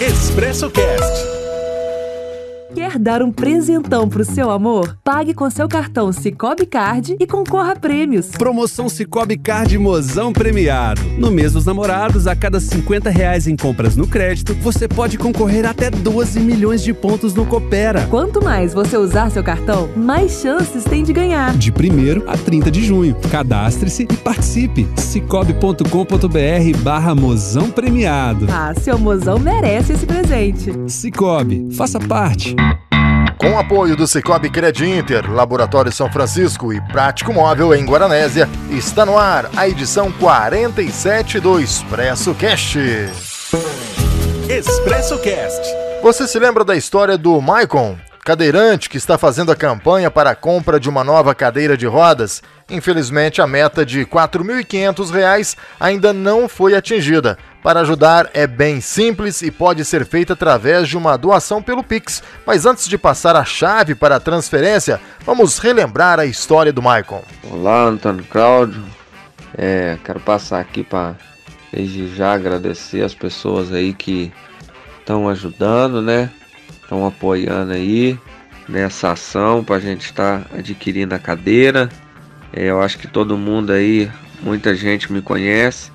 Expresso Cast. Quer dar um presentão pro seu amor? Pague com seu cartão Cicobi Card e concorra a prêmios. Promoção Cicobi Card Mozão Premiado. No mês dos namorados, a cada 50 reais em compras no crédito, você pode concorrer até 12 milhões de pontos no Coopera. Quanto mais você usar seu cartão, mais chances tem de ganhar. De 1 a 30 de junho. Cadastre-se e participe. cicobi.com.br barra Mozão Premiado. Ah, seu mozão merece esse presente. Cicobi, faça parte. Com apoio do Cicobi Cred Inter, Laboratório São Francisco e Prático Móvel em Guaranésia, está no ar a edição 47 do Expresso Cast. Expresso Cast. Você se lembra da história do Maicon, cadeirante que está fazendo a campanha para a compra de uma nova cadeira de rodas? Infelizmente, a meta de R$ 4.500 ainda não foi atingida. Para ajudar é bem simples e pode ser feita através de uma doação pelo Pix. Mas antes de passar a chave para a transferência, vamos relembrar a história do Maicon. Olá, Antônio Cláudio. É, quero passar aqui para desde já agradecer as pessoas aí que estão ajudando, né? Estão apoiando aí nessa ação para a gente estar tá adquirindo a cadeira. É, eu acho que todo mundo aí, muita gente me conhece.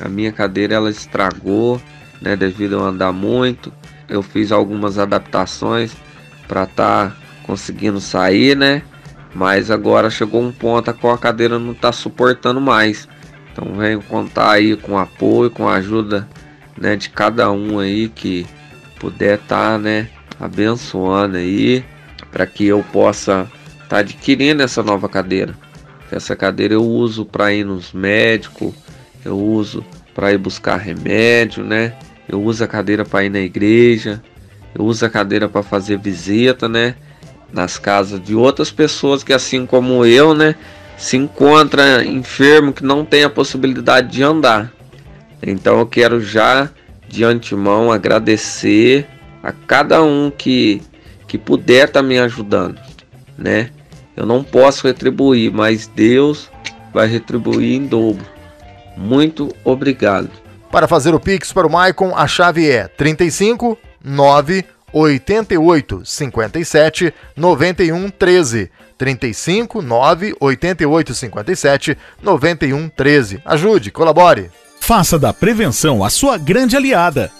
A minha cadeira ela estragou, né, devido a andar muito. Eu fiz algumas adaptações para estar tá conseguindo sair, né? Mas agora chegou um ponto a qual a cadeira não está suportando mais. Então venho contar aí com apoio, com a ajuda né, de cada um aí que puder estar tá, né, abençoando aí para que eu possa estar tá adquirindo essa nova cadeira. Essa cadeira eu uso para ir nos médicos, eu uso para ir buscar remédio, né? Eu uso a cadeira para ir na igreja, eu uso a cadeira para fazer visita, né? Nas casas de outras pessoas que assim como eu, né, se encontra enfermo que não tem a possibilidade de andar. Então eu quero já de antemão agradecer a cada um que que puder estar tá me ajudando, né? Eu não posso retribuir, mas Deus vai retribuir em dobro. Muito obrigado. Para fazer o Pix para o Maicon, a chave é 35 9 88 57 91 13. 35 9 88 57 91 13. Ajude, colabore. Faça da prevenção a sua grande aliada.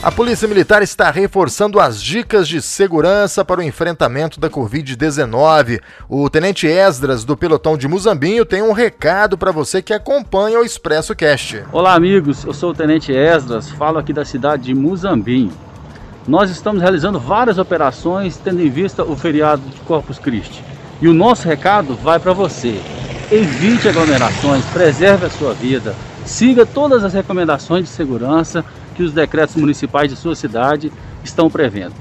A Polícia Militar está reforçando as dicas de segurança para o enfrentamento da Covid-19. O Tenente Esdras, do pelotão de Muzambinho, tem um recado para você que acompanha o Expresso Cast. Olá, amigos. Eu sou o Tenente Esdras, falo aqui da cidade de Muzambinho. Nós estamos realizando várias operações tendo em vista o feriado de Corpus Christi. E o nosso recado vai para você. Evite aglomerações, preserve a sua vida Siga todas as recomendações de segurança que os decretos municipais de sua cidade estão prevendo.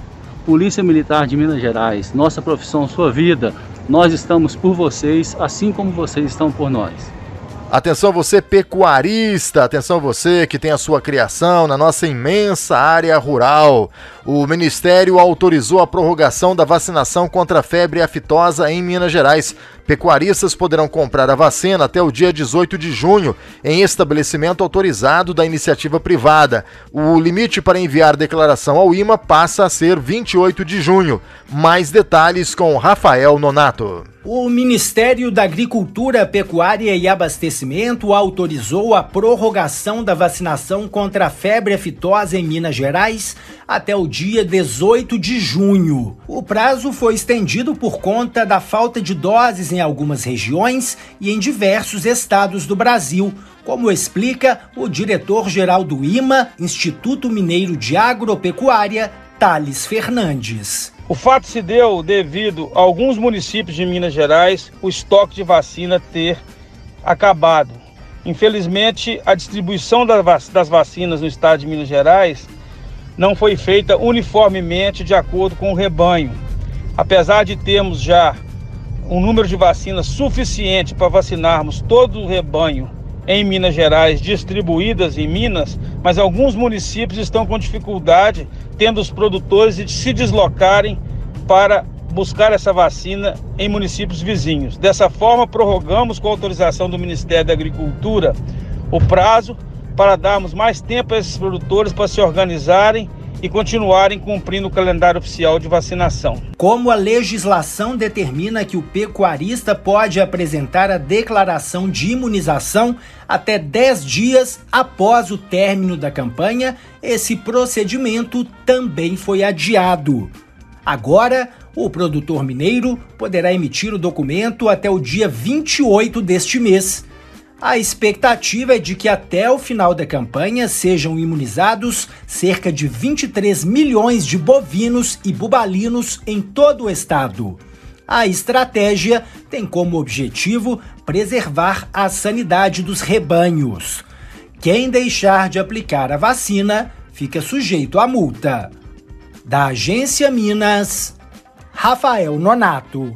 Polícia Militar de Minas Gerais, nossa profissão, sua vida, nós estamos por vocês, assim como vocês estão por nós. Atenção você pecuarista, atenção você que tem a sua criação na nossa imensa área rural. O Ministério autorizou a prorrogação da vacinação contra a febre aftosa em Minas Gerais. Pecuaristas poderão comprar a vacina até o dia 18 de junho em estabelecimento autorizado da iniciativa privada. O limite para enviar declaração ao IMA passa a ser 28 de junho. Mais detalhes com Rafael Nonato. O Ministério da Agricultura, Pecuária e Abastecimento autorizou a prorrogação da vacinação contra a febre aftosa em Minas Gerais até o dia 18 de junho. O prazo foi estendido por conta da falta de doses em algumas regiões e em diversos estados do Brasil, como explica o diretor-geral do IMA, Instituto Mineiro de Agropecuária, Thales Fernandes. O fato se deu devido a alguns municípios de Minas Gerais o estoque de vacina ter acabado. Infelizmente, a distribuição das vacinas no estado de Minas Gerais não foi feita uniformemente de acordo com o rebanho. Apesar de termos já um número de vacinas suficiente para vacinarmos todo o rebanho em Minas Gerais, distribuídas em Minas, mas alguns municípios estão com dificuldade, tendo os produtores de se deslocarem para buscar essa vacina em municípios vizinhos. Dessa forma, prorrogamos com autorização do Ministério da Agricultura o prazo para darmos mais tempo a esses produtores para se organizarem e continuarem cumprindo o calendário oficial de vacinação. Como a legislação determina que o pecuarista pode apresentar a declaração de imunização até 10 dias após o término da campanha, esse procedimento também foi adiado. Agora, o produtor mineiro poderá emitir o documento até o dia 28 deste mês. A expectativa é de que até o final da campanha sejam imunizados cerca de 23 milhões de bovinos e bubalinos em todo o estado. A estratégia tem como objetivo preservar a sanidade dos rebanhos. Quem deixar de aplicar a vacina fica sujeito à multa. Da Agência Minas, Rafael Nonato.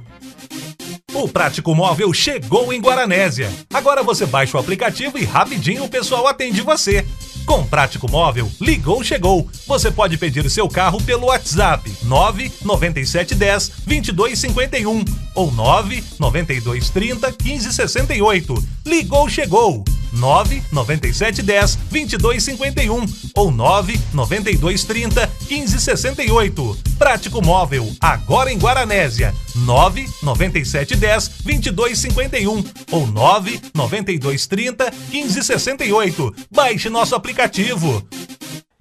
O Prático Móvel chegou em Guaranésia. Agora você baixa o aplicativo e rapidinho o pessoal atende você. Com Prático Móvel, ligou, chegou. Você pode pedir o seu carro pelo WhatsApp 99710 2251 ou 99230 1568. Ligou, chegou. 99710 2251 ou 99230 1568. Prático Móvel, agora em Guaranésia. 99710 2251 ou 99230 1568. Baixe nosso aplicativo.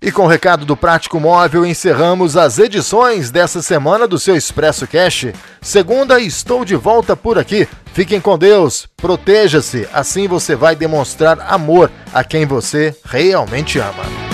E com o recado do Prático Móvel, encerramos as edições dessa semana do seu Expresso Cash. Segunda, estou de volta por aqui. Fiquem com Deus, proteja-se, assim você vai demonstrar amor a quem você realmente ama.